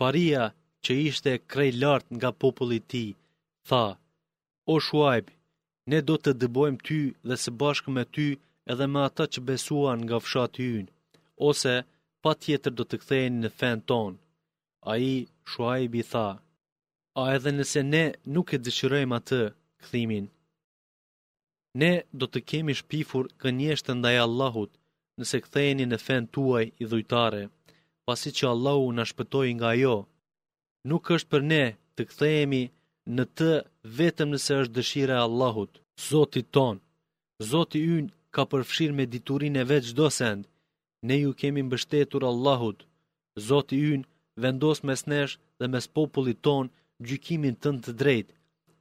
Paria, që ishte krejt lart nga populli i tij, tha: O Shuaib, ne do të të dëbojmë ty dhe së bashku me ty edhe me ata që besuan nga fshati ynë, ose patjetër do të ktheheni në fenë tonë. Ai, Shuaibi tha, a edhe nëse ne nuk e dëshirojmë atë, kthimin. Ne do të kemi shpifur gënjeshtër ndaj Allahut, nëse kthehemi në fenë tuaj idhujtare, pasi që Allahu na shpëtoi nga ajo. Nuk është për ne të kthehemi në të vetëm nëse është dëshira e Allahut, Zotit tonë. Zoti ynë ka përfshirë me diturinë e vet çdo send, ne iu kemi mbështetur Allahut. Zoti ynë vendos mes nesh dhe mes popullit tonë gjykimin tënd të drejtë,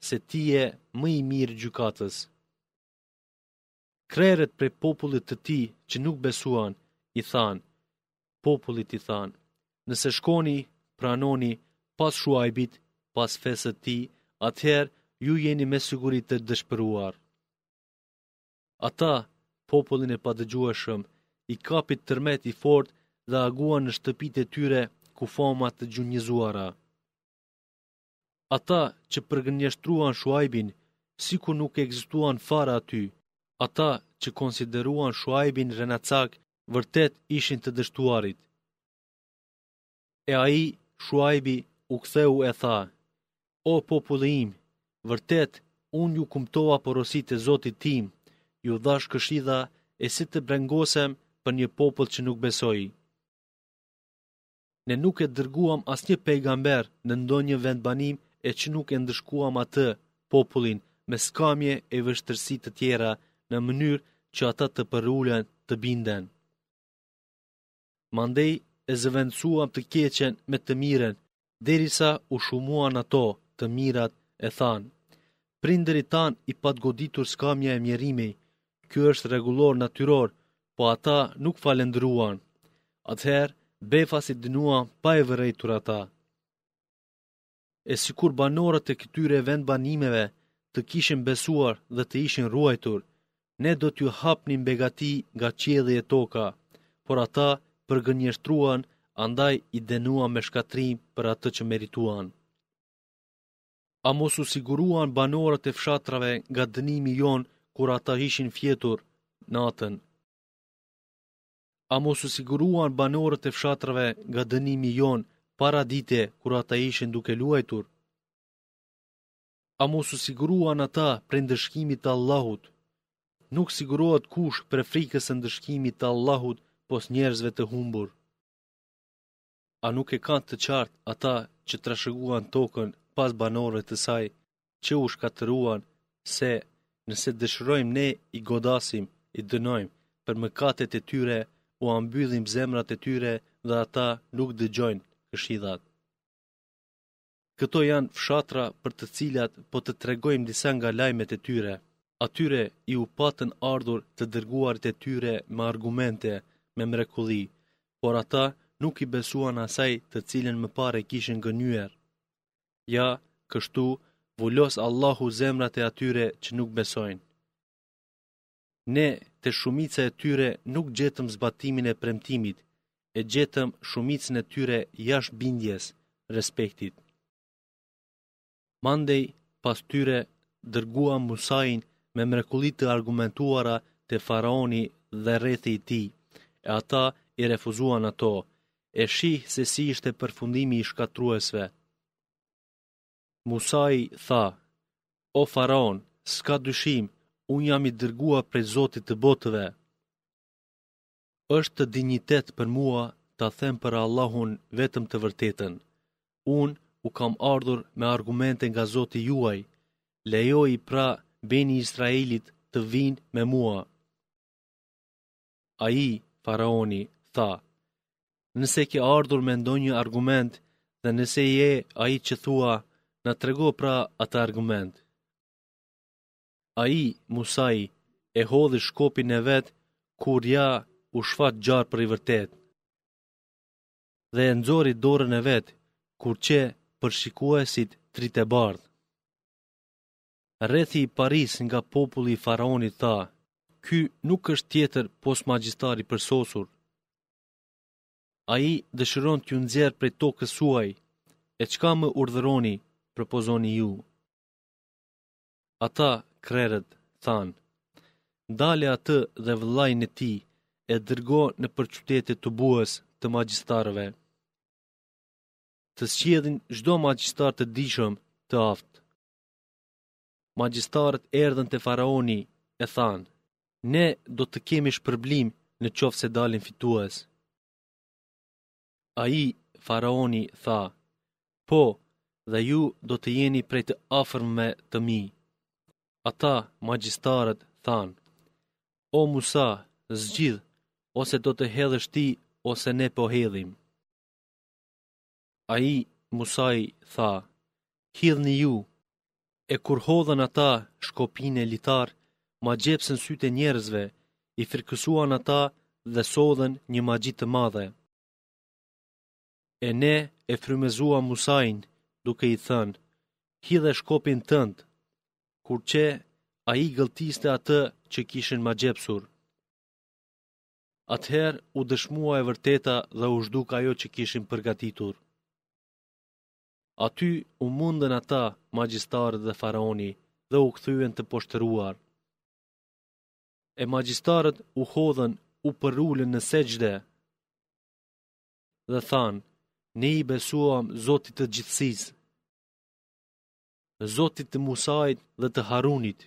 se ti je më i miri gjykatës. Krerët prej popullit të tij që nuk besuan, i thanë, popullit i thanë, nëse shkoni, pranoni, pas Shuajbit, pas fesë së tij, atëherë ju jeni me siguri të dëshpëruar. Ata, popullin e padëgjueshëm, i kapi tërmet i fortë dhe aguan në shtëpitë e tyre kufoma të gjunjëzuara. Ata që përgënjeshtruan Shuaibin, sikur nuk ekzistuan fare aty, ata që konsideruan Shuaibin rrenacak, vërtet ishin të dështuarit. E ai, Shuajbi, u ktheu e tha, O populli im, vërtet, unë ju kumtova porositë e Zotit tim, ju dhashë këshilla e si të brengosem për një popull që nuk besoi. Ne nuk e dërguam asnjë pejgamber në ndonjë vendbanim e që nuk e ndëshkuam atë, popullin, me skamje e vështirësi të tjera në mënyrë që ata të përulen të binden. Mandej e zëvendësuam të keqen me të mirën, derisa u shumuan ato, të mirat, e thanë, Prindërit tanë i pat goditur skamja e mjerimi, ky është rregull natyror, po ata nuk falënderuan. Atëherë, befas i dënuam pa e vërejtur ata. e sikur banorët e këtyre vendbanimeve të kishin besuar dhe të ishin ruajtur, ne do t'ju hapnim begati nga qielli e toka, por ata përgënjeshtruan, andaj i dënuam me shkatërrim për atë që merituan. A mos u siguruan banorët e fshatrave nga dënimi jonë kur ata ishin fjetur natën? A mos u siguruan banorët e fshatrave nga dënimi jonë paradite kur ata ishin duke luajtur? A mos u siguruan ata prej ndëshkimit të Allahut? Nuk sigurohet kush prej frikës së ndëshkimit të Allahut pos njerëzve të humbur. A nuk e kanë të qartë ata që trashëguan tokën pas banorëve të saj që u shkatërruan se nëse dëshirojmë ne i godasim, i dënojmë për mëkatet e tyre, ua mbyllim zemrat e tyre dhe ata nuk dëgjojnë këshillat. Këto janë fshatra për të cilat po të tregojmë disa nga lajmet e tyre. Atyre iu patën ardhur të dërguarit e tyre me argumente, me mrekulli, por ata nuk i besuan asaj të cilën më parë e kishin gënjyer. Ja, kështu, vulos Allahu zemrat e atyre që nuk besojnë. Ne, te shumica e tyre nuk gjetëm zbatimin e premtimit, e gjetëm shumicën e tyre jashtë bindjes, respektit. Mandej, pas tyre, dërguam Musain me mrekulli të argumentuara te Faraoni dhe rrethi i tij, e ata i refuzuan ato. E shih se si ishte përfundimi i shkatërruesve. Musai tha, O Faraon, s'ka dyshim, unë jam i dërguar prej Zotit të botëve. Është dinjitet për mua të them për Allahun vetëm të vërtetën. Unë u kam ardhur me argumente nga Zoti juaj, lejoi pra Beni Israilët të vijnë me mua. Ai, faraoni, tha, nëse ke ardhur me ndonjë argument dhe nëse je ai që thua, na trego pra atë argument. Ai, Musai, e hodhi shkopin e vet, kur ja u shfaq gjarpër i vërtetë. Dhe e nxori dorën e vet, kur qe për shikuesit dritë e bardhë. Rrethi i parisë nga populli i Faraonit tha, Ky nuk është tjetër pos magjistar i përsosur. Ai dëshiron t'ju nxjerrë prej tokës suaj, e çka më urdhëroni, propozoni ju. Ata, krerët, thanë, ndale atë dhe vëllain e tij, e dërgo nëpër qytete tubues të magjistarëve. Të sjellin çdo magjistar të dijshëm të aftë. Magjistarët erdhën te faraoni e thanë, ne do të kemi shpërblim në qoftë se dalim fitues. Ai, faraoni, tha, po, dhe ju do të jeni prej të afërmve të mi. Ata, magjistarët, thanë, o Musa, zgjidh, ose do të hedhësh ti, ose ne po hedhim. Ai, Musai, tha, Hidhni ju! E kur hodhën ata shkopinj e litarë, magjepsën sytë e njerëzve, i frikësuan ata dhe sollën një magji të madhe. E ne e frymëzuam Musain, duke i thënë, hidhe shkopin tënd, kur qe ai gëlltiste atë që kishin magjepsur. Atëherë u dëshmua e vërteta dhe u zhduk ajo që kishin përgatitur. Aty u mundën ata, magjistarët dhe faraoni, dhe u kthyen të poshtëruar. E magjistarët u hodhën, u përulën në sexhde, dhe thanë, ne i besuam Zotit të gjithësisë, Zotit të Musait dhe të Harunit.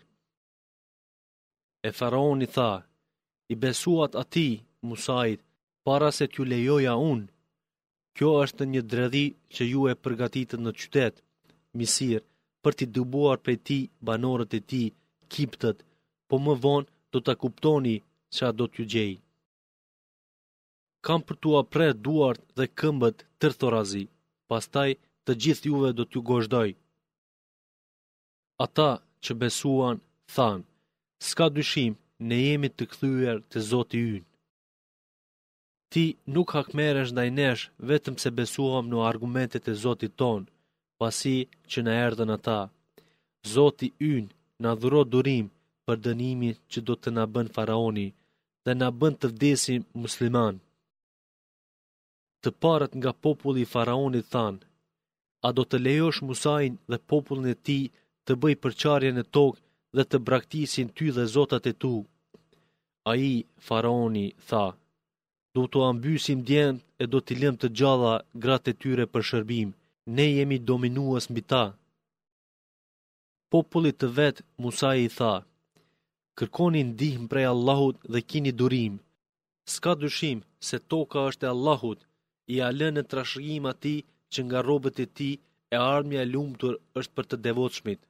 E faraoni tha, i besuat atij, Musait, para se t'ju lejoja unë. Kjo është një dredhi që ju e përgatitët në qytet, Misir, për t'i dëbuar prej tij banorët e tij, kiptët, po më vonë do ta kuptoni ça do t'ju gjej. Kam për t'ua prerë duart dhe këmbët tërthorazi, pastaj të gjithë juve do t'ju gozhdoj. Ata që besuan, thanë, S'ka dyshim, ne jemi të kthyer te Zoti ynë. Ti nuk hakmerresh ndaj nesh vetëm pse besuam në argumentet e Zotit tonë, pasi që na erdhën ata. Zoti ynë na dhuro durim për dënimin që do të na bëjë faraoni dhe na bën të vdesim muslimanë. Të parët nga populli i faraonit thanë, A do të lejosh Musain dhe popullin e tij të bëjë përçarje në tokë dhe të braktisin ty dhe zotat e tu? Ai, faraoni, tha, Do t'ua mbysim djemtë e do t'i lëmë të gjalla gratë e tyre për shërbim, ne jemi dominues mbi ta. Popullit të vet, Musai i tha, Kërkoni ndihmë prej Allahut dhe kini durim. S'ka dyshim se toka është e Allahut, ia lë në trashëgim atij që nga robët e Tij e ardhmja e lumtur është për të devotshmit.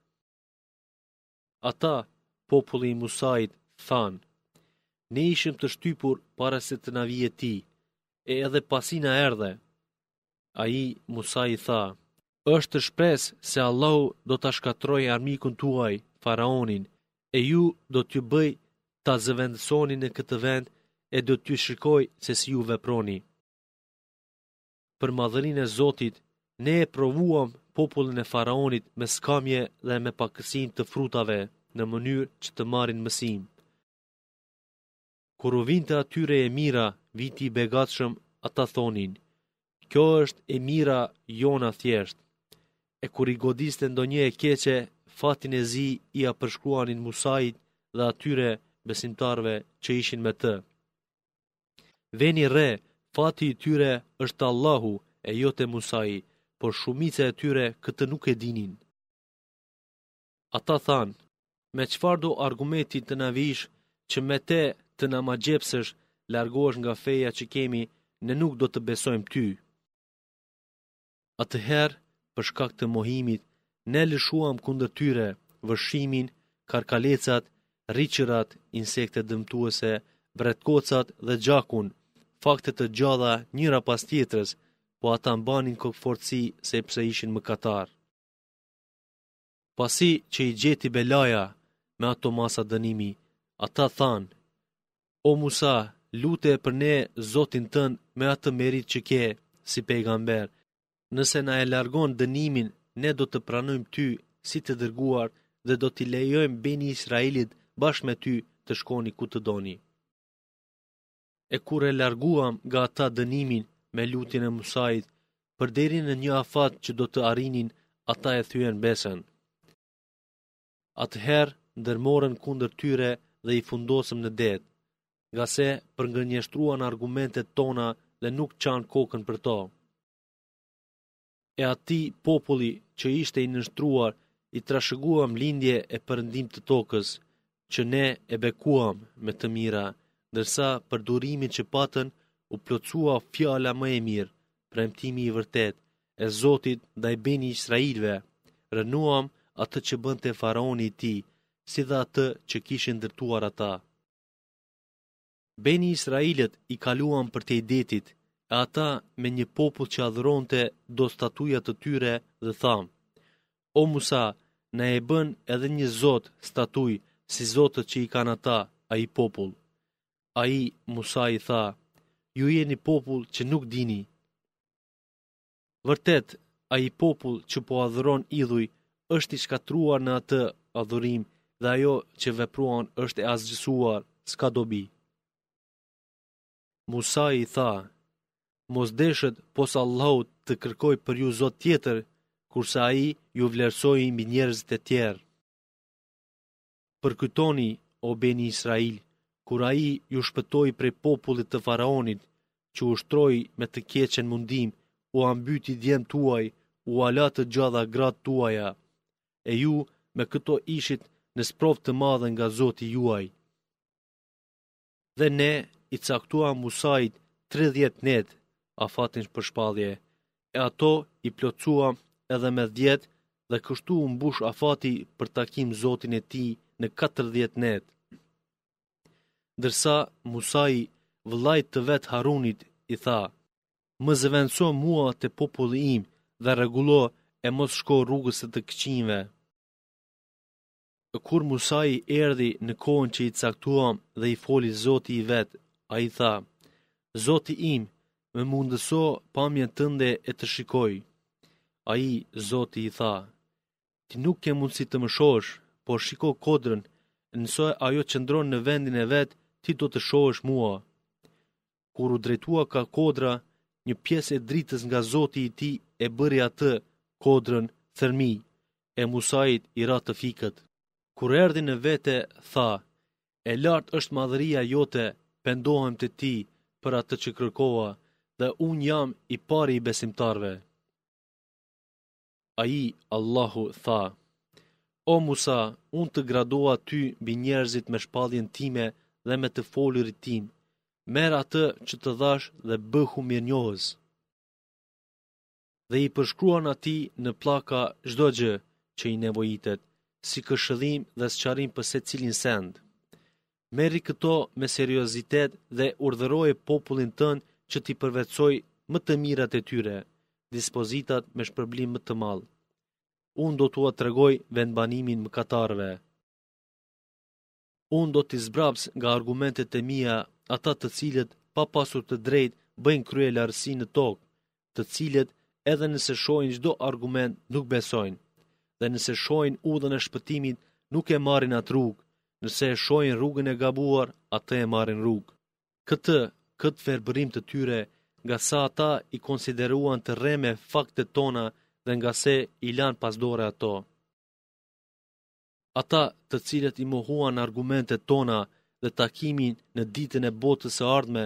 Ata, populli i Musait, thanë, Ne ishim të shtypur para se të na vije ti, e edhe pasi na erdhe. Ai, Musai, tha, është shpresë se Allahu do ta shkatërrojë armikun tuaj, faraonin, e ju do t'ju bëjë ta zëvendësoni në këtë vend e do t'ju shikojë se si ju veproni. Për madhërinë e Zotit, ne e provuam popullin e faraonit me skamje dhe me pakësim të frutave në mënyrë që të marrin mësim. Kur u vinte atyre e mira, viti i begatshëm, ata thonin, kjo është e mira jona thjesht. E kur i godiste ndonjë e keqe, fatin e zi ia përshkruanin Musait dhe atyre besimtarëve që ishin me të. Vini re, fati i tyre është Allahu e jo te Musai, por shumica e tyre këtë nuk e dinin. Ata thanë, me çfarëdo argumeti të na vijsh që me të të na magjepsesh, largohesh nga feja që kemi, ne nuk do të besojmë ty. Atëherë, për shkak të mohimit, ne lëshuam kundër tyre vërshimin, karkalecat, rriqërat, insekte dëmtuese, bretkocat dhe gjakun, fakte të gjalla njëra pas tjetrës, po ata mbanin kokëfortësi sepse ishin mëkatarë. Pasi që i gjeti belaja me ato masa dënimi, ata thanë, O Musa, lute për ne Zotin tënd me atë meritë që ke si pejgamber, nëse na e largon dënimin, ne do të pranojmë ty si të dërguar dhe do t'i lejojmë Beni Israilët bashkë me ty të shkoni ku të doni. E kur e larguam nga ata dënimin me lutjen e Musait, përderi në një afat që do të arrinin, ata e thyen besën. Atëherë ndërmorëm kundër tyre dhe i fundosëm në det, ngase përgënjeshtruan argumentet tona dhe nuk çanë kokën për to. e atij populli që ishte i nënshtruar, i trashëguam lindje e perëndim të tokës, që ne e bekuam me të mira, ndërsa për durimin që patën u plotësua fjala më e mirë, premtimi i vërtetë, e Zotit ndaj beni Israilëve, rrënuam atë që bënte faraoni i tij, si dhe atë që kishin ndërtuar ata. Beni Israilët i kaluam përtej detit, e ata me një popull që adhuronte do statuja të tyre dhe thanë, O Musa, na e bën edhe një zot statujë si zotët që i kanë ata, ai popull. Ai, Musai tha, ju jeni popull që nuk dini. Vërtet, ai popull që po adhuron idhuj është i shkatërruar në atë adhurim dhe ajo që vepruan është e asgjësuar, s'ka dobi. Musai tha, mos deshët pos Allahut të kërkoj për ju zot tjetër, kurse ai ju vlerësoi mbi njerëzit e tjerë. përkujtoni o beni Israil, kur ai ju shpëtoi prej popullit të faraonit, që ushtroi më të keqen mundim, ua mbyti djemtë tuaj, ua la të gjalla gratë tuaja, e ju me këto ishit në sprovë të madhe nga Zoti juaj. Dhe ne i caktuam Musait 30 net afatin për shpallje, e ato i plotësuam edhe me 10 dhe kështu u mbush afati për takim Zotin e tij në 40 net. Ndërsa Musai, vëllait të vet Harunit, i tha: Më zëvendëso mua te populli im dhe rregullo e mos shko rrugës së të këqinjve. Kur Musai erdhi në kohën që i caktuam dhe i foli Zoti i vet, ai tha: Zoti im, më mundëso pamjen tënde e të shikoj. Ai, Zoti i tha: Ti nuk ke mundësi të më shohësh, por shiko kodrën, nëse ajo qëndron në vendin e vet, ti do të shohësh mua. Kur u drejtua ka kodra, një pjesë e dritës nga Zoti i tij e bëri atë, kodrën, thërmi, e Musait i ra të fikët. Kur erdhi në vete, tha, E lartë është madhëria jote, pendohem te ti për atë që kërkova, dhe unë jam i pari i besimtarëve. Ai, Allahu, tha, O Musa, unë të gradua ty mbi njerëzit me shpalljen time dhe me të folurit tim, merr atë që të dhashë dhe bëhu mirënjohës. Dhe i përshkruam atij në pllaka çdo gjë që i nevojitet, si këshillim dhe sqarim për secilin send. Merri këto me seriozitet dhe urdhëroje popullin tënd që t'i përvetësojë më të mirat e tyre, dispozitat me shpërblim më të madh. Unë do t'ua tregoj vendbanimin mëkatarëve. Unë do t'i zbraps nga argumentet e mia ata të cilët, pa pasur të drejtë, bëjnë kryelarësi në tokë, të cilët edhe nëse shohin çdo argument nuk besojnë, dhe nëse shohin udhën e shpëtimit nuk e marrin atë rrugë, nëse e shohin rrugën e gabuar, atë e marrin rrugë. Këtë, këtë verbërim të tyre, ngase ata i konsideruan të rreme faktet tona dhe ngase i lanë pas dore ato. Ata, të cilët i mohuan argumentet tona dhe takimin në ditën e botës së ardhme,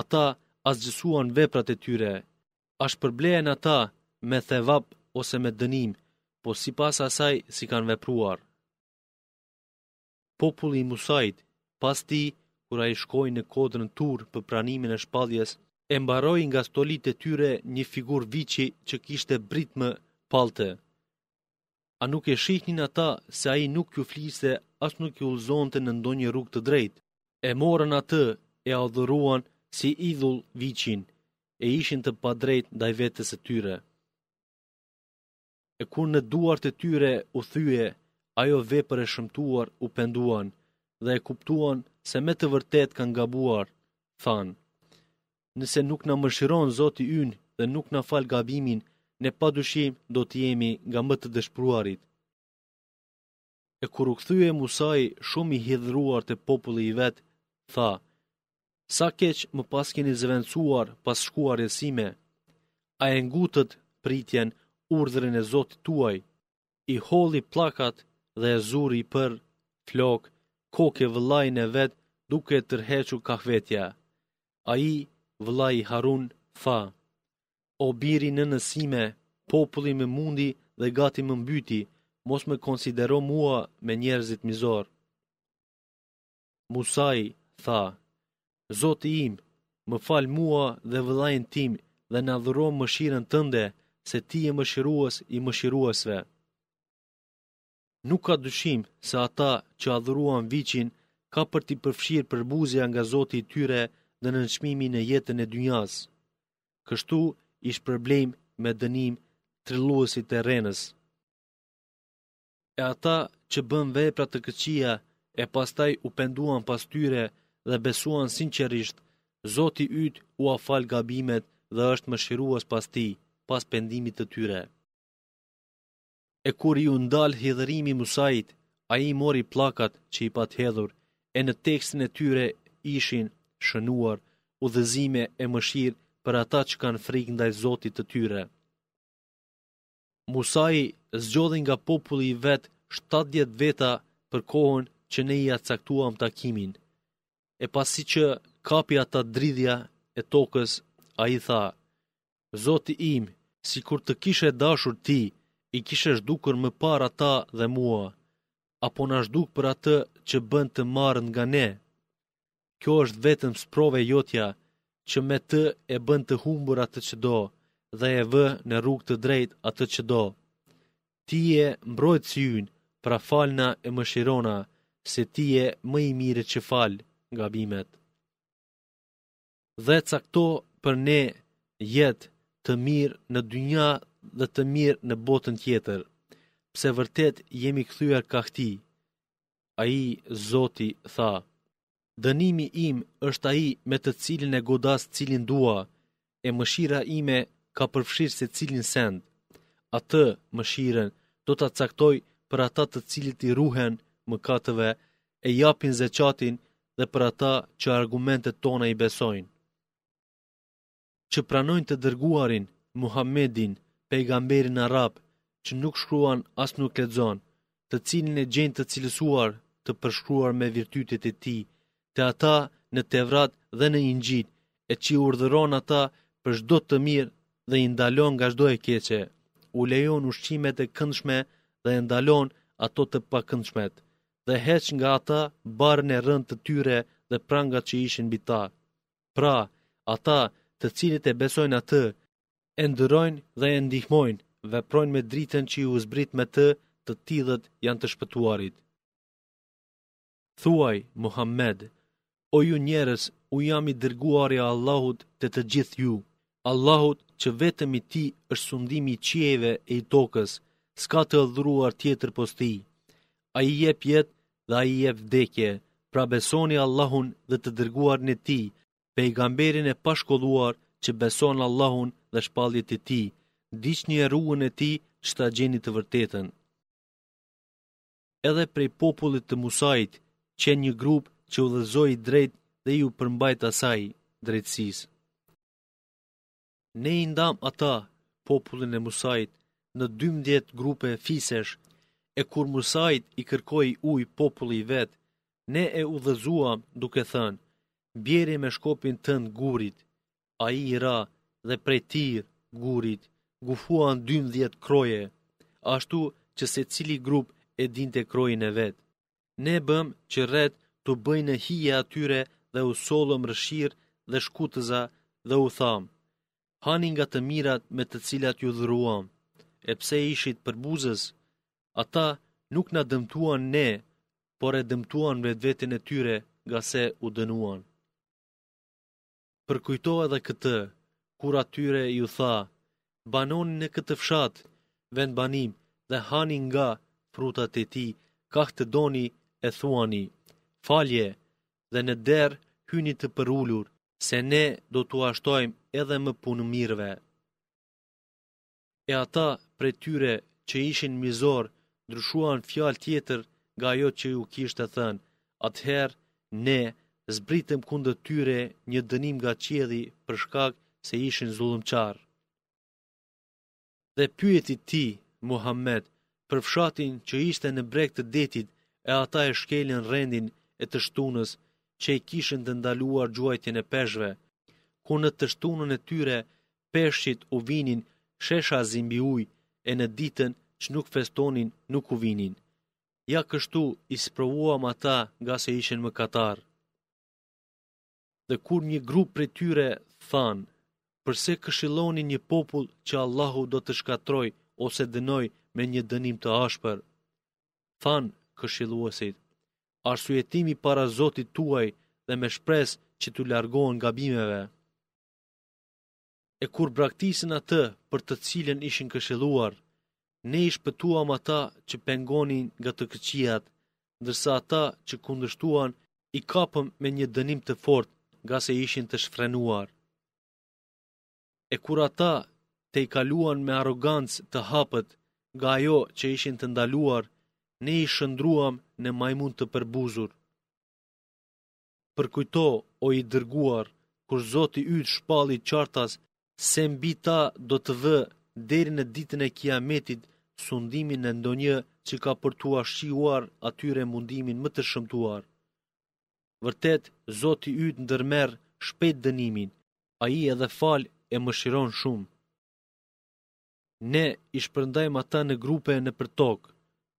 ata asgjësuan veprat e tyre. A shpërblehen ata me thevap ose me dënim, po sipas asaj si kanë vepruar? Populli i Musait, pas tij, kur ai shkoi në kodrën Tur për pranimin e shpalljes, e mbaroi nga stolitë e tyre një figurë viçi që kishte britmë pallte. A nuk e shihnin ata se ai nuk ju fliste as nuk ju udhëzonte në ndonjë rrugë të drejtë? E morën atë e adhuruan si idhull viçin e ishin të padrejtë ndaj vetes së tyre. E kur në duart e tyre u thye ajo vepër e shëmtuar u penduan dhe e kuptuan se me të vërtetë kanë gabuar, thanë: Nëse nuk na mëshiron Zoti ynë dhe nuk na fal gabimin, ne padyshim do të jemi nga më të dëshpëruarit. E kur u kthye Musai shumë i hidhëruar te populli i vet, tha: Sa keq më paskeni zëvendësuar pas shkuarjes sime. A e ngutët pritjen urdhrin e Zotit tuaj? I hodhi pllakat dhe e zuri për flok koke vëllain e vet duke e tërhequr kah vetja. Ai, vëllai Harun, tha, O bir i nënës sime, populli më mundi dhe gati më mbyti, mos më konsidero mua me njerëzit mizorë. Musai, tha, Zoti im, më fal mua dhe vëllain tim dhe na dhuro mëshirën tënde, se ti je mëshirues i mëshiruesve. Nuk ka dyshim se ata që adhuruan viçin ka për t'i përfshirë përbuzja nga Zoti i tyre dhe nënçmimi në jetën e dynjasë. Kështu i shpërblejmë me dënim trilluesit e rrenës. E ata që bënë vepra të këqija e pastaj u penduan pas tyre dhe besuan sinqerisht, Zoti yt ua fal gabimet dhe është mëshirues pas tij, pas pendimit të tyre. E kur iu ndal hidhërimi Musait, ai i mori pllakat që i pat hedhur, e në tekstin e tyre ishin shënuar udhëzime e mëshirë për ata që kanë frikë ndaj Zotit të tyre. Musai zgjodhi nga populli i vet 70 veta për kohën që ne ia caktuam takimin. E pasi që kapi ata dridhja e tokës, ai tha: Zoti im, sikur të kishe dashur ti, i kishe zhdukur më parë ata dhe mua, a po na zhduk për atë që bënë të marrët nga ne. Kjo është vetëm sprovë e jotja, që me të e bën të humbur atë që do, dhe e vë në rrugë të drejtë atë që do. Ti je mbrojtësi ynë, pra falna e mëshirona, se ti je më i miri që fal gabimet. dhe cakto për ne jetë të mirë në dynja dhe të mirë në botën tjetër, pse vërtet jemi kthyer kah ti. Ai Zoti tha, dënimi im është ai me të cilin e godas cilin dua, e mëshira ime ka përfshirë secilin send. Atë mëshirën do ta caktoj për ata të cilët i ruhen mëkateve, e japin zeqatin dhe për ata që argumentet tona i besojnë. Që pranojnë të dërguarin, Muhamedin, pejgamberin arab, që nuk shkruan as nuk lexon, të cilin e gjejnë të cilësuar, të përshkruar me virtytet e tij, te ata në Tevrat dhe në Inxhil, e që i urdhëron ata për çdo të mirë dhe i ndalon nga çdo e keqe. U lejon ushqimet e këndshme dhe u ndalon ato të pakëndshmet. dhe heq nga ata barrën e rëndë të tyre dhe prangat që ishin mbi ta. Pra, ata, të cilët e besojnë atë, e nderojnë dhe e ndihmojnë, veprojnë me dritën që iu zbrit me të, të tillët janë të shpëtuarit. Thuaj, Muhamed, O ju njerëz, unë jam i dërguari i Allahut te të gjithë ju. Allahut që vetëm i tij është sundimi i qiejve e i tokës, s'ka të adhuruar tjetër pos tij. Ai jep jetë dhe ai jep vdekje. Pra besoni Allahun dhe të dërguarin e tij, pejgamberin e pashkolluar që beson Allahun dhe shpalljet e tij. Ndiqni rrugën e tij që ta gjeni të vërtetën. edhe prej popullit të Musait, qe një grup që udhëzoi drejt dhe iu përmbajt asaj, drejtësisë. Ne i ndamë ata, popullin e Musait, në 12 grupe fisesh, e kur Musait i kërkoi ujë populli i vet, ne e udhëzuam duke thënë, bjeri me shkopin tënd gurit, Ai i ra dhe prej tij gurit gufuan 12 kroje, ashtu që secili grup e dinte krojin e vet. Ne bëmë që retë t'u bëjnë hije atyre dhe u sollëm rrëshirë dhe shkurtëza dhe u thamë, hani nga të mirat me të cilat ju dhuruam, e pse ishit përbuzës, ata nuk na dëmtuan ne, por e dëmtuan vetveten e tyre ngase u dënuan. përkujto edhe këtë, kur atyre iu tha, banoni në këtë fshat, vendbanim dhe hani nga frutat e tij, kah të doni e thuani, falje dhe në derë hyni të përulur, se ne do t'ua shtojmë edhe më punëmirëve. e ata prej tyre që ishin mizorë, ndryshuan fjalë tjetër nga ajo që iu ishte thënë, atëherë ne zbritëm kundër tyre një dënim nga qielli për shkak se ishin zullumqarë. Dhe pyeti ti, Muhammed, për fshatin që ishte në breg të detit e ata e shkelnin rendin e të shtunës që i kishin të ndaluar gjuajtjen e peshqve, kur në të shtunën e tyre peshqit u vinin sheshazi mbi ujë e në ditën që nuk festonin nuk u vinin. Ja kështu i sprovuam ata ngase ishin mëkatarë. Dhe kur një grup prej tyre thanë, përse këshilloni një popull që Allahu do të shkatërrojë ose dënojë me një dënim të ashpër? Thanë këshilluesit, arsyetimi para Zotit tuaj dhe me shpresë që t'u largohen gabimeve. E kur braktisën atë për të cilën ishin këshilluar, ne i shpëtuam ata që pengonin nga të këqijat, ndërsa ata që kundërshtuan i kapëm me një dënim të fortë ngase ishin të shfrenuar. E kur ata tejkaluan me arrogancë të hapët nga ajo që ishin të ndaluar, ne i shndërruam në majmunë të përbuzur. përkujto o i dërguar kur Zoti yt shpalli qartas se mbi ta do të vërë deri në ditën e Kiametit sundimin e ndonjërit që ka për t'ua shijuar atyre mundimin më të shëmtuar. Vërtet, Zoti yt ndërmerr shpejt dënimin, ai edhe fal e mëshiron shumë. Ne i shpërndamë ata në grupe nëpër tokë,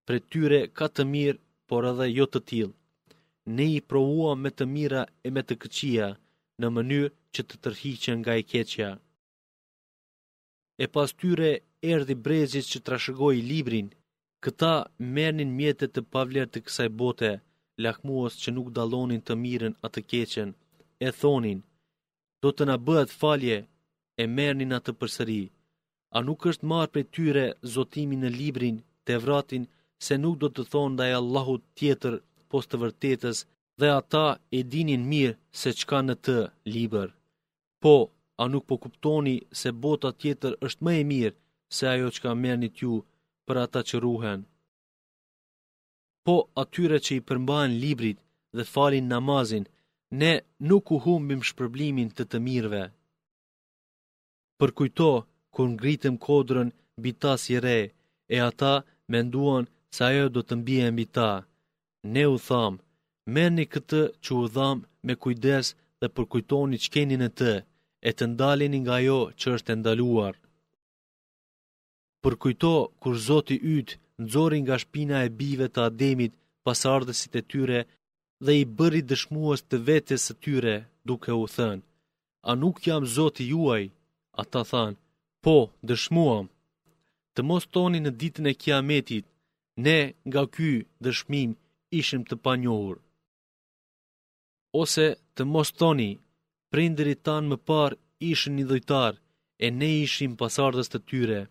prej tyre ka të mirë, por edhe jo të tillë. Ne i provuam me të mira e me të këqija, në mënyrë që të tërhiqen nga e keqja. E pas tyre erdhi brezi që trashëgoi librin, këta merrnin mjete të pavlerë të kësaj bote, lakmues që nuk dallonin të mirën a të keqen, e thoshin, do të na bëhet falje, e merrnin atë përsëri. A nuk është marrë prej tyre zotimi në librin, Tevratin, se nuk do të thonë ndaj Allahut tjetër pos të vërtetës dhe ata e dinin mirë se çka në atë libër. Po, a nuk po kuptoni se bota tjetër është më e mirë se ajo çka merrni ju për ata që ruhen? Po atyre që i përmbahen librit dhe falin namazin, ne nuk u humbim shpërblimin të të mirëve. Përkujto, kur ngritëm kodrën mbi ta si re, e ata menduan se ajo do të bjerë mbi ta. Ne u thamë, merrni këtë që u dhamë me kujdes dhe përkujtoni ç'keni në të, e të ndaleni nga ajo që është e ndaluar. Përkujto kur Zoti yt nxori nga shpina e bijve të Ademit pasardhësit e tyre dhe i bëri dëshmues të vetes së tyre, duke u thënë, A nuk jam Zoti juaj? Ata thanë, Po, dëshmuam. Të mos thoni në ditën e Kiametit, Ne nga ky dëshmim ishim të panjohur. Ose të mos thoni, prindërit tanë më parë ishin idhujtarë e ne ishim pasardhës të tyre.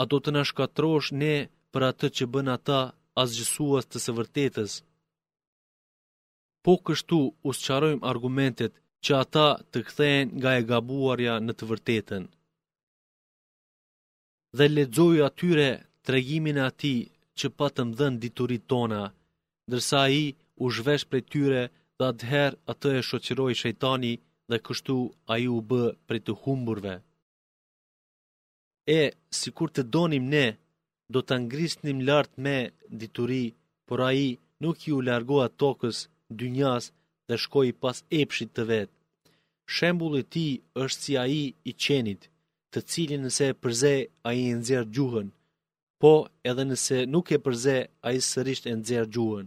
A do të na shkatërrosh ne për atë që bënë ata asgjësues të së vërtetës? Po kështu u sqarojmë argumentet që ata të kthehen nga e gabuara në të vërtetën. dhe lexoju atyre tregimin e atij që i patëm dhënë dituritë tona, ndërsa ai u zhvesh prej tyre dhe atëherë atë e shoqëroi shejtani dhe kështu ai u bë prej të humburve. E, sikur të donim ne, do ta ngrisnim lart me dituri, por ai nuk iu largua tokës, dynjasë dhe shkoi pas epshit të vet. Shembulli i tij është si ai i qenit, të cilin nëse e përze, ai e nxjerr gjuhën, po edhe nëse nuk e përze, ai sërish e nxjerr gjuhën.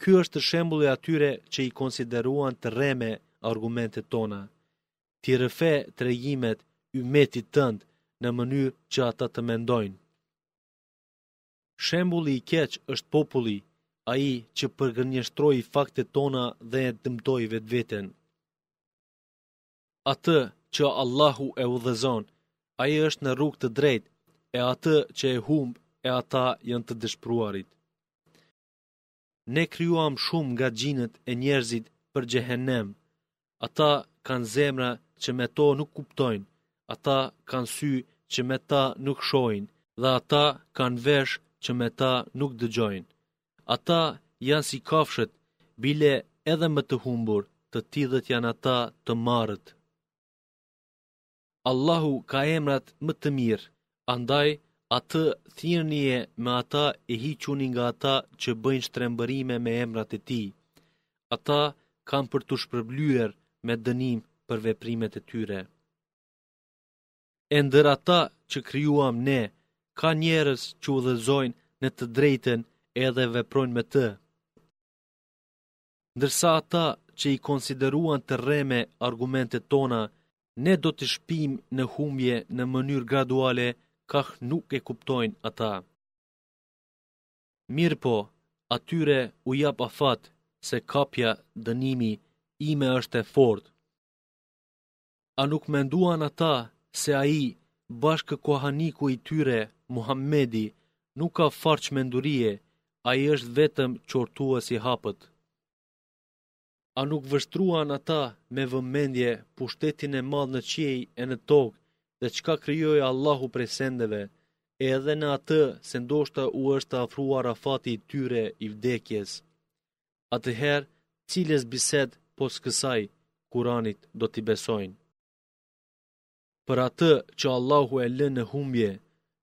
Ky është shembulli i atyre që i konsideruan të rreme argumentet tona. Ti rrëfe tregimet ymetit tënd në mënyrë që ata të mendojnë. Shembull i keq është populli, ai që përgënjeshtroi faktet tona dhe e dëmtoi vetveten. Atë që Allahu e udhëzon, ai është në rrugë të drejtë, e atë që e humb, e ata janë të dëshpëruarit. Ne krijuam shumë nga xhinët e njerëzit për xhehenem. Ata kanë zemra që me to nuk kuptojnë, ata kanë sy që me ta nuk shohin dhe ata kanë veshë që me ta nuk dëgjojnë. Ata janë si kafshët, bile edhe më të humbur, të tillët janë ata të marrët. Allahu ka emrat më të mirë, andaj atë thirrnie me ata e hiquni nga ata që bëjnë shtrembërime me emrat e tij. Ata kanë për t'u shpërblyer me dënim për veprimet e tyre. e ndër ata që krijuam ne, ka njerëz që udhëzojnë në të drejtën edhe veprojnë me të. Ndërsa ata që i konsideruan të rreme argumentet tona, ne do t'i shpim në humbje në mënyrë graduale, kah nuk e kuptojnë ata. Mirëpo, atyre u jap afat se kapja dënimi ime është e fortë. A nuk menduan ata se ai, bashkëkohaniku i tyre, Muhammedi, nuk ka farë çmendurie, ai është vetëm qortues i hapët. A nuk vështruan ata me vëmendje pushtetin e madh në qiej e në tokë dhe çka krijoi Allahu prej sendeve, edhe në atë se ndoshta u është afruar afati i tyre i vdekjes. atëherë cilës bisede pos kësaj Kuranit do t'i besojnë? Për atë që Allahu e lë në humbje,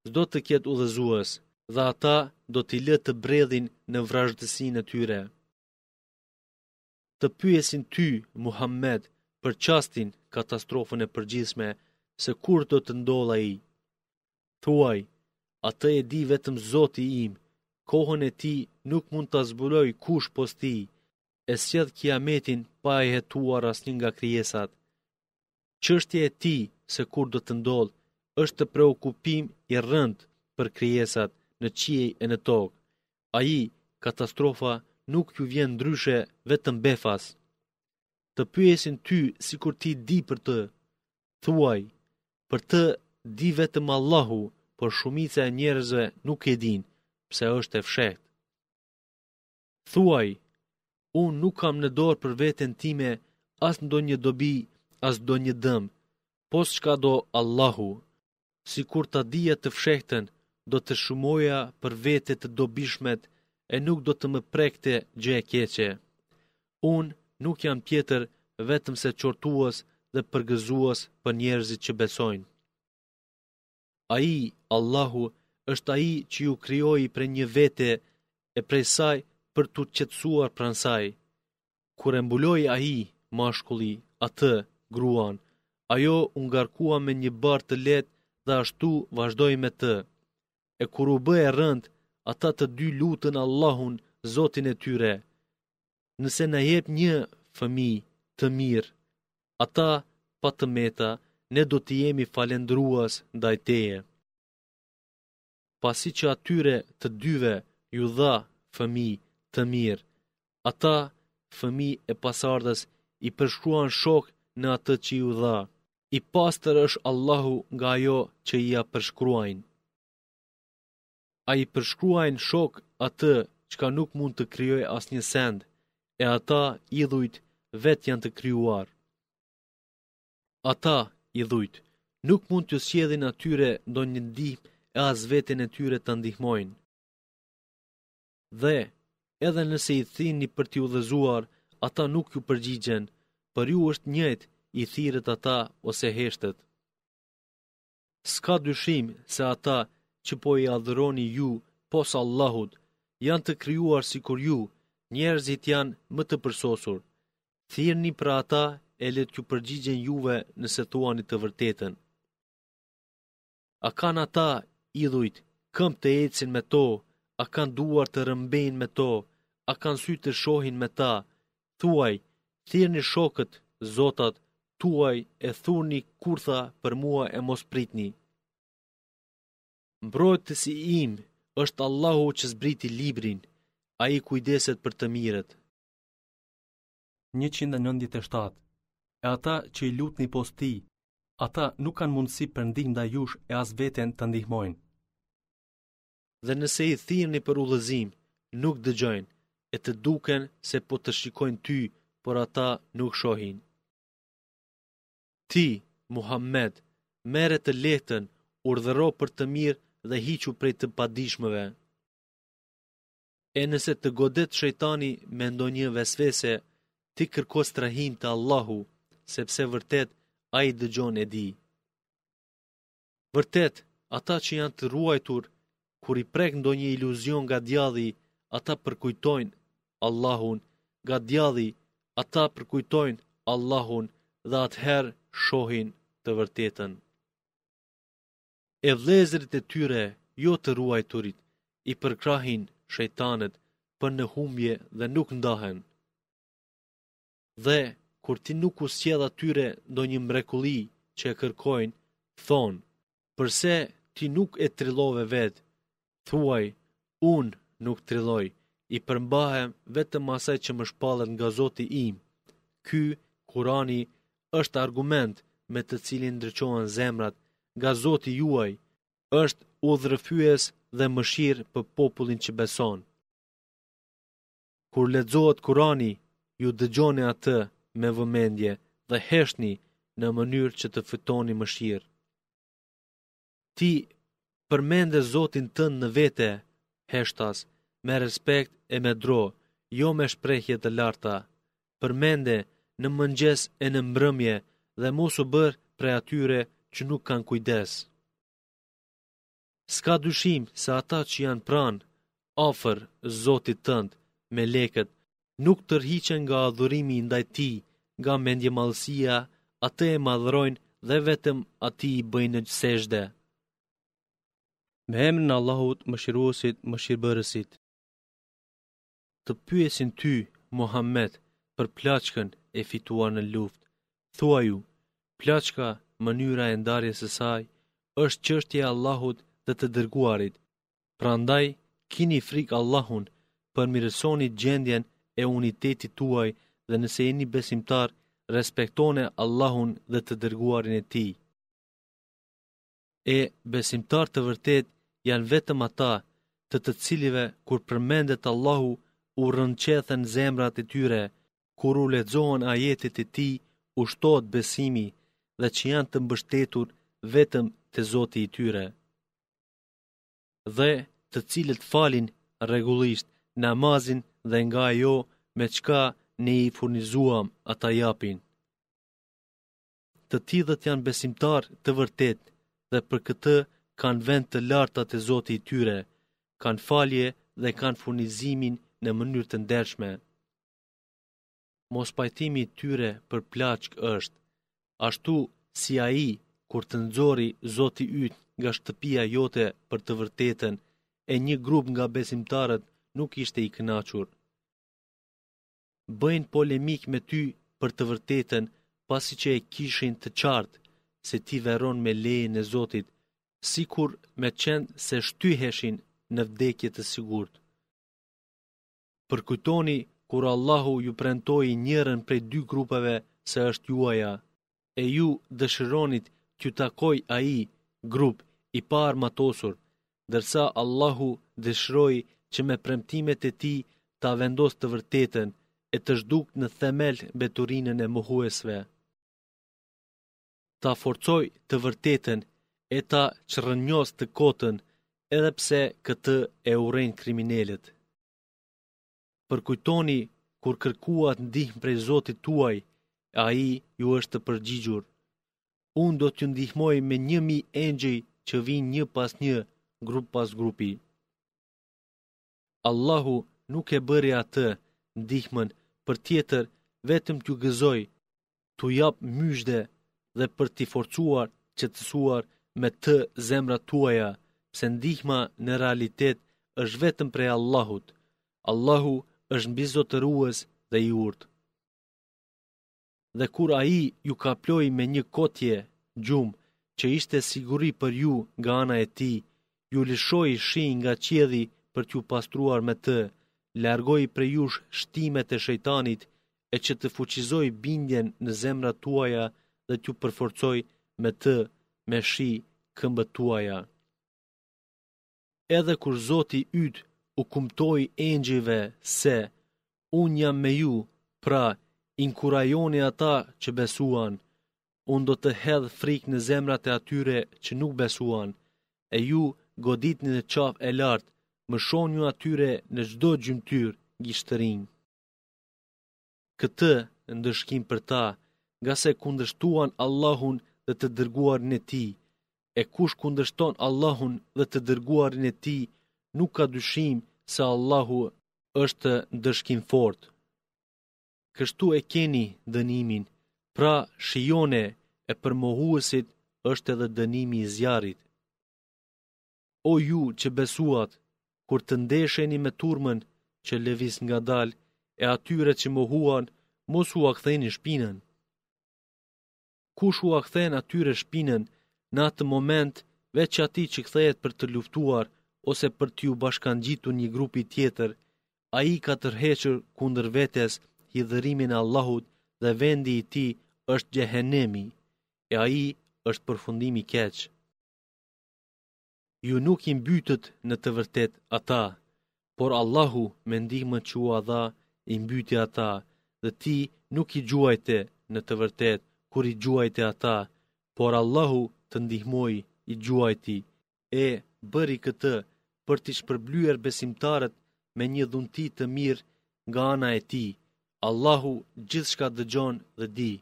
s'do të ketë udhëzues dhe ata do t'i lë të bredhin në vrazhdësinë e tyre. Të pyesin ty, Muhammed, për çastin, katastrofën e përgjithshme, se kur do të ndodhë ai? Thuaj, atë e di vetëm Zoti im, kohën e tij nuk mund ta zbulojë kush pos tij, e sjell Kiametin pa e hetuar asnjë nga krijesat. Çështja e tij se kur do të ndodhë është preokupim i rëndë për krijesat në qiej e në tokë. Ai, katastrofa, nuk ju vjen ndryshe vetëm befas. Të pyesin ty sikur ti di për të. Thuaj, për të di vetëm Allahu, por shumica e njerëzve nuk e dinë, pse është e fshehtë. Thuaj, unë nuk kam në dorë për veten time as ndonjë dobi, as ndonjë dëm, pos çka do Allahu. Sikur ta dija të fshehtën, do të shumoja për vete të dobishmet e nuk do të më prekte gjë e keqe. Unë nuk jam tjetër vetëm se qortues dhe përgëzues për njerëzit që besojnë. Ai, Allahu, është ai që ju krijoi prej një vete e prej saj për t'u qetësuar pranë saj. Kur e mbuloi ai, mashkulli, atë, gruan, ajo u ngarkua me një barrë të lehtë dhe ashtu vazhdoi me të. E kur u bë e rëndë, ata të dy lutën Allahun, Zotin e tyre. Nëse na jep një fëmijë të mirë, ata pa të meta, ne do të jemi falënderues ndaj teje. pasi që atyre të dyve iu dha fëmijë të mirë, ata fëmijë e pasardhës i përshkruan shokë në atë që iu dha. I pastër është Allahu nga ajo që ia përshkruajnë. A i përshkruajnë shokë atë çka nuk mund të krijojë asnjë send, e ata idhujt vetë janë të krijuar. Ata, idhujt, nuk mund t'u sjellin atyre ndonjë ndihmë e as veten e tyre ta ndihmojnë. Dhe, edhe nëse i thirrni për t'i udhëzuar, ata nuk ju përgjigjen, për ju është njëjtë, i thirrët ata ose heshtët. S'ka dyshim se ata që po i adhuroni ju pos Allahut, janë të krijuar sikur ju, njerëzit janë më të përsosur. Thirrni pra ata e le t'ju përgjigjen juve nëse thuani të vërtetën. A kanë ata idhujt këmbë të ecin me to, a kanë duar të rrëmbejnë me to, a kanë sy të shohin me ta, thuaj, thirrni shokët, zotat, tuaj e thurni kurtha për mua e mos pritni. Mbrojtësi im është Allahu që zbriti librin, ai kujdeset për të mirët. 197. E ata që i lutni pos tij, ata nuk kanë mundësi për ndihmë ndaj jush e as veten ta ndihmojnë. dhe nëse i thirrni për udhëzim, nuk dëgjojnë, e të duken se po të shikojnë ty, por ata nuk shohin. Ti, Muhammed, merre të lehtën, urdhëro për të mirë dhe hiqu prej të padijshmëve. E nëse të godet shejtani me ndonjë vesvese, ti kërko strehim te Allahu, sepse vërtet ai dëgjon e di. Vërtet, ata që janë të ruajtur, kur i prek ndonjë iluzion nga djalli, ata përkujtojnë Allahun, nga djalli, ata përkujtojnë Allahun dhe atëherë shohin të vërtetën. E vëllezërit e tyre, jo të ruajturit, i përkrahin shejtanet për në humbje dhe nuk ndahen. Dhe, kur ti nuk u sjell atyre ndonjë mrekulli që e kërkojnë, thonë, përse ti nuk e trillove vetë, thuaj, unë nuk trilloj, i përmbahem vetëm asaj që më shpallet nga zoti im. Ky, kurani, është argument me të cilin ndriçohen zemrat, nga zoti juaj, është udhërrëfyes dhe mëshirë për popullin që beson. Kur lexohet Kurani, ju dëgjoni atë me vëmendje dhe heshtni në mënyrë që të fitoni mëshirë. Ti përmende Zotin tënd në vete, heshtas, me respekt e me dro, jo me shprehje të larta. Përmende në mëngjes e në mbrëmje dhe mos u bër prej atyre që nuk kanë kujdes. S'ka dyshim se ata që janë pranë, afër, Zotit tënd, melekët, nuk tërhiqen nga adhurimi ndaj Tij, nga mendjemadhësia, Atë e madhërojnë dhe vetëm Atij i bëjnë sexhde. Me emrin e Allahut, Mëshiruesit, Mëshirëbërësit. të pyesin ty, Muhammed, për plaçkën e fituar në luftë. Thuaju, plaçka, mënyra e ndarjes së saj, është çështje e Allahut dhe të dërguarit. Prandaj, kini frikë Allahun, përmirësoni gjendjen e unitetit tuaj dhe nëse jeni besimtarë, respektojeni Allahun dhe të dërguarin e tij. E besimtarë të vërtetë janë vetëm ata të të cilëve kur përmendet Allahu u rrënqethen zemrat e tyre, kur u lexohen ajetet e tij u shtohet besimi dhe që janë të mbështetur vetëm te zoti i tyre. Dhe të cilët falin rregullisht namazin dhe nga ajo me çka ne i furnizuam ata japin. Të tillët janë besimtarë të vërtetë dhe për këtë kanë vende të larta te Zoti i tyre, kanë falje dhe kanë furnizimin në mënyrë të ndershme. Mospajtimi i tyre për plaçkë është, ashtu si ai kur të nxori Zoti yt nga shtëpia jote për të vërtetën, e një grup nga besimtarët nuk ishte i kënaqur. bëjnë polemikë me ty për të vërtetën pasi që e kishin të qartë se ti vepron me lejën e Zotit, sikur me qenë se shtyheshin në vdekje të sigurt. Përkujtoni kur Allahu ju premtoi njërën prej dy grupeve se është juaja. e ju dëshironit t'ju takojë ai, grup, i paarmatosur, ndërsa Allahu dëshiroi që me premtimet e Tij ta vendosë të vërtetën e të zhdukë në themel mbeturinën e mohuesve. Ta forcojë të vërtetën e ta çrrënjosë të kotën, edhe pse këtë e urrejnë kriminelët. përkujtoni kur kërkuat ndihmë prej Zotit tuaj, e ai ju është përgjigjur. Unë do t'ju ndihmoj me një mijë engjëj që vijnë një pas një, grup pas grupi. Allahu nuk e bëri atë ndihmën për tjetër vetëm t'ju gëzoj t'u jap myzhde dhe për t'i forcuar, qetësuar me të zemrat tuaja, pse ndihma në realitet është vetëm prej Allahut. Allahu është mbizotërues dhe i urtë. Dhe kur ai ju kaploi me një kotje, gjumë, që ishte siguri për ju nga ana e tij, ju lëshoi shi nga qielli për t'ju pastruar me të, largoi prej jush shtimet e shejtanit e që të fuqizoj bindjen në zemrat tuaja dhe t'ju përforcoj me të, me shi, këmbët tuaja. Edhe kur Zoti yt u kumtoi engjëjve se unë jam me ju, pra inkurajoni ata që besuan, unë do të hedh frikë në zemrat e atyre që nuk besuan, e ju goditni në qafë e lart, mëshojuni atyre në çdo gjymtyrë, gishtërinj. Këtë ndëshkim për ta, ngase kundërshtuan Allahun dhe të dërguarin e tij, e kush kundërshton Allahun dhe të dërguarin e tij, nuk ka dyshim se Allahu është ndëshkimfortë. Kështu e keni dënimin, pra shijone e për mohuesit është edhe dënimi i zjarrit. O ju që besuat, kur të ndesheni me turmën që lëviz ngadalë, e atyre që mohuan, mos ua ktheni shpinën. Kush ua kthen atyre shpinën në atë moment veç atij që kthehet për të luftuar ose për t'iu bashkëngjitur një grupi tjetër, ai ka tërhequr kundër vetes hidhërimin e Allahut dhe vendi i tij është xhehenemi, e ai është përfundim i keq. Ju nuk i mbytët në të vërtetë ata, por Allahu me ndihmën që ua dha i mbyti ata dhe ti nuk i gjuajte në të vërtetë kur i gjuajte ata, por Allahu të ndihmoi i gjuajti, e bëri këtë për t'i shpërblyer besimtarët me një dhunti të mirë nga ana e Tij. Allahu gjithçka dëgjon dhe di.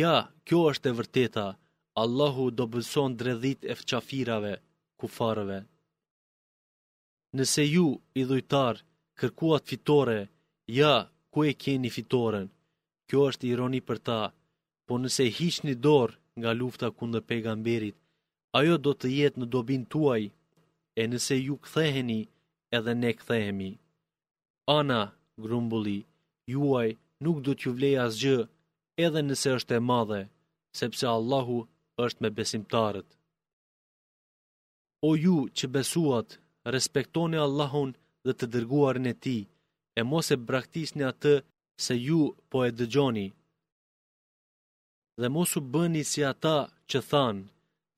Ja, kjo është e vërteta, Allahu dobëson dredhitë e qafirave, kufarëve. Nëse ju, idhujtarë, kërkuat fitore, ja, ku e keni fitoren, kjo është ironi për ta, po nëse hiqni dorë nga lufta kundër pejgamberit, ajo do të jetë në dobinë tuaj, e nëse ju ktheheni, edhe ne kthehemi. Ana, grumbulli juaj nuk do t'ju vlejë asgjë, edhe nëse është e madhe, sepse Allahu është me besimtarët. O ju që besuat, respektoni Allahun dhe të dërguarin e Tij, e mos e braktisni atë se ju po e dëgjoni. Dhe mos u bëni si ata që thanë,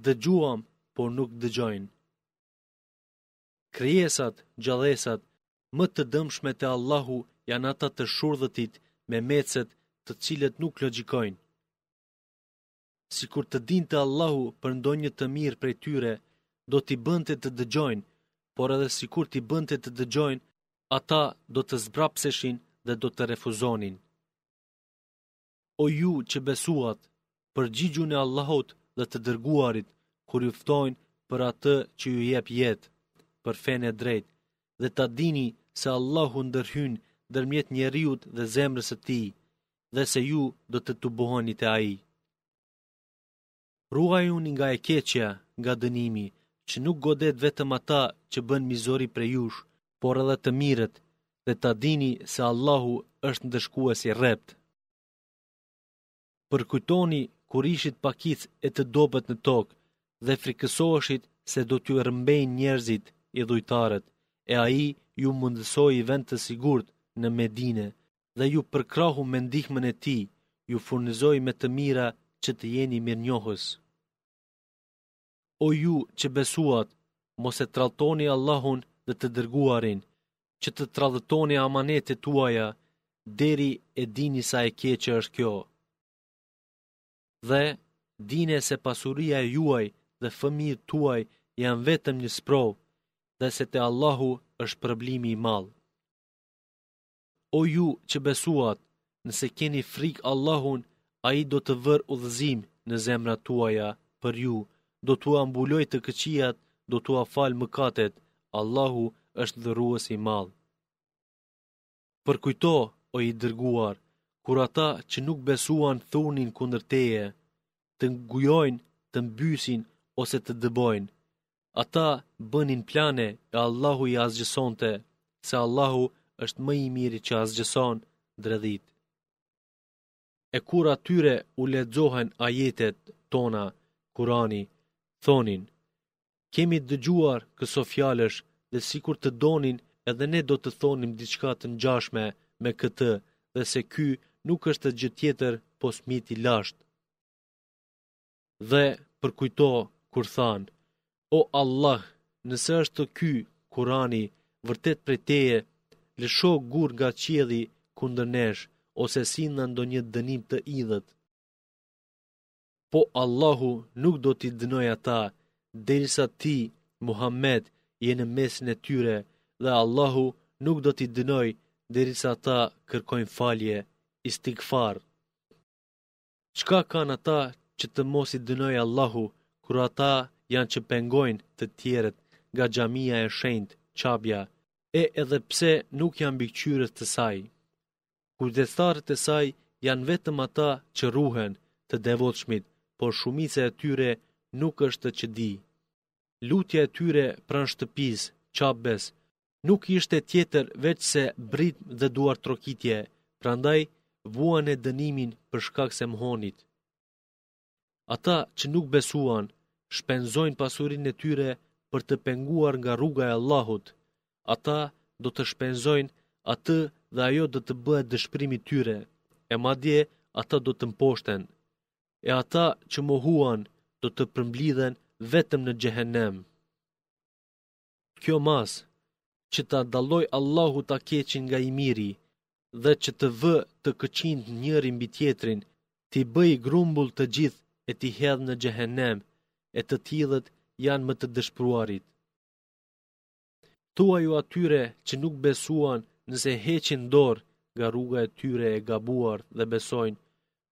dëgjuam, por nuk dëgjojnë. Krijesat, gjallesat, më të dëmshme te Allahu janë ata të shurdhëtit, memecët të cilët nuk logjikojnë. Sikur të dinte Allahu për ndonjë të mirë prej tyre, do t'i bënte të dëgjojnë, por edhe sikur t'i bënte të dëgjojnë, ata do të zbrapseshin dhe do të refuzonin. O ju që besuat, përgjigjuni Allahut dhe të dërguarit, kur ju ftojnë për atë që ju jep jetë, për fenë e drejtë, dhe ta dini se Allahu ndërhyn ndërmjet njeriut dhe zemrës së tij, dhe se ju do të tuboheni te Ai. Ruajuni nga e keqja, nga dënimi, që nuk godet vetëm ata që bënë mizori prej jush, por edhe të mirët, dhe ta dini se Allahu është Ndëshkues i rreptë. Përkujtoni kur ishit pakicë e të dobët në tokë dhe frikësoheshit se do t'ju rrëmbejnë njerëzit, idhujtarët, e Ai ju mundësoi vend të sigurt në Medine, dhe ju përkrahu me ndihmën e Tij, ju furnizoi me të mira që të jeni mirënjohës. O ju që besuat, mos e tradhtoni Allahun dhe të dërguarin, që të tradhtoni amanetet tuaja, deri e dini sa e keqe është kjo. Dhe, dijeni se pasuria e juaj dhe fëmijët tuaj janë vetëm një sprovë, dhe se te Allahu është shpërblimi i madh. O ju që besuat, nëse keni frikë Allahun, Ai do të vërë udhëzim në zemrat tuaja për ju, do t'ua mbulojë të këqijat, do t'ua falë mëkatet, Allahu është Dhurues i Madh. Përkujto, o i dërguar, kur ata që nuk besuan thurnin kundër teje, të ngujojnë, të mbysin ose të dëbojnë. Ata bënin plane e Allahu i asgjësonte, se Allahu është më i miri që asgjëson dredhitë. E kur atyre u lexohen ajetet tona, Kurani, thonin, kemi dëgjuar këso fjalësh dhe sikur të donin edhe ne do të thonim diçka të ngjashme me këtë dhe se ky nuk është gjë tjetër pos mit i lashtë. Dhe përkujto kur thanë, O Allah, nëse është ky Kurani vërtet prej teje, lësho gurë nga qielli kundër nesh ose sillna ndonjë dënim të idhët. Po Allahu nuk do t'i dënojë ata, derisa ti, Muhammed, je në mesin e tyre, dhe Allahu nuk do t'i dënojë derisa ata kërkojnë falje, istighfar. Çka kanë ata që të mos i dënojë Allahu kur ata janë që pengojnë të tjerët nga xhamia e shenjtë, Qabeja, e edhe pse nuk janë mbikëqyrës të saj. Kujdestarët e saj janë vetëm ata që ruhen, të devotshmit, por shumica e tyre nuk është që di. Lutja e tyre pranë shtëpisë, Qabes, nuk ishte tjetër veçse britmë dhe duartrokitje, prandaj vuane dënimin për shkak se mohonit. Ata që nuk besuan, shpenzojnë pasurinë e tyre për të penguar nga rruga e Allahut. Ata do të shpenzojnë atë dhe ajo do të bëhet dëshpërim i tyre, e madje ata do të mposhten. E ata që mohuan do të përmblidhen vetëm në xhehenem. Kjo masë, që ta dallojë Allahu të keqin nga i miri, dhe që t'i vë të këqinjtë njëri mbi tjetrin, t'i bëjë grumbull të gjithë e t'i hedhë në xhehenem, e të tillët janë më të dëshpëruarit. Thuaju atyre që nuk besuan nëse heqin dorë nga rruga e tyre e gabuar dhe besojnë,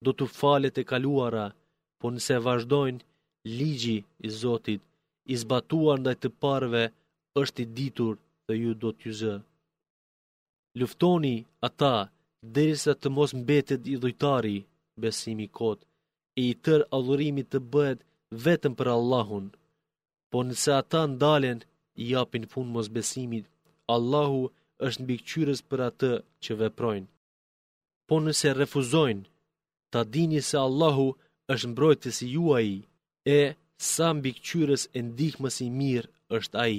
do t'u falet e kaluara, po nëse vazhdojnë, ligji i Zotit, i zbatuar ndaj të parëve, është i ditur dhe ju do t'ju zë. Luftoni ata, derisa të mos mbetet idhujtari, besim i kotë, e i tërë adhurimi të bëhet vetëm për Allahun. Po nëse ata ndalen, i japin fund mosbesimit, Allahu është mbikëqyrës për atë që veprojnë. Po nëse refuzojnë, ta dini se Allahu është mbrojtës i juaj, e sa mbikëqyrës e ndihmës i mirë është ai.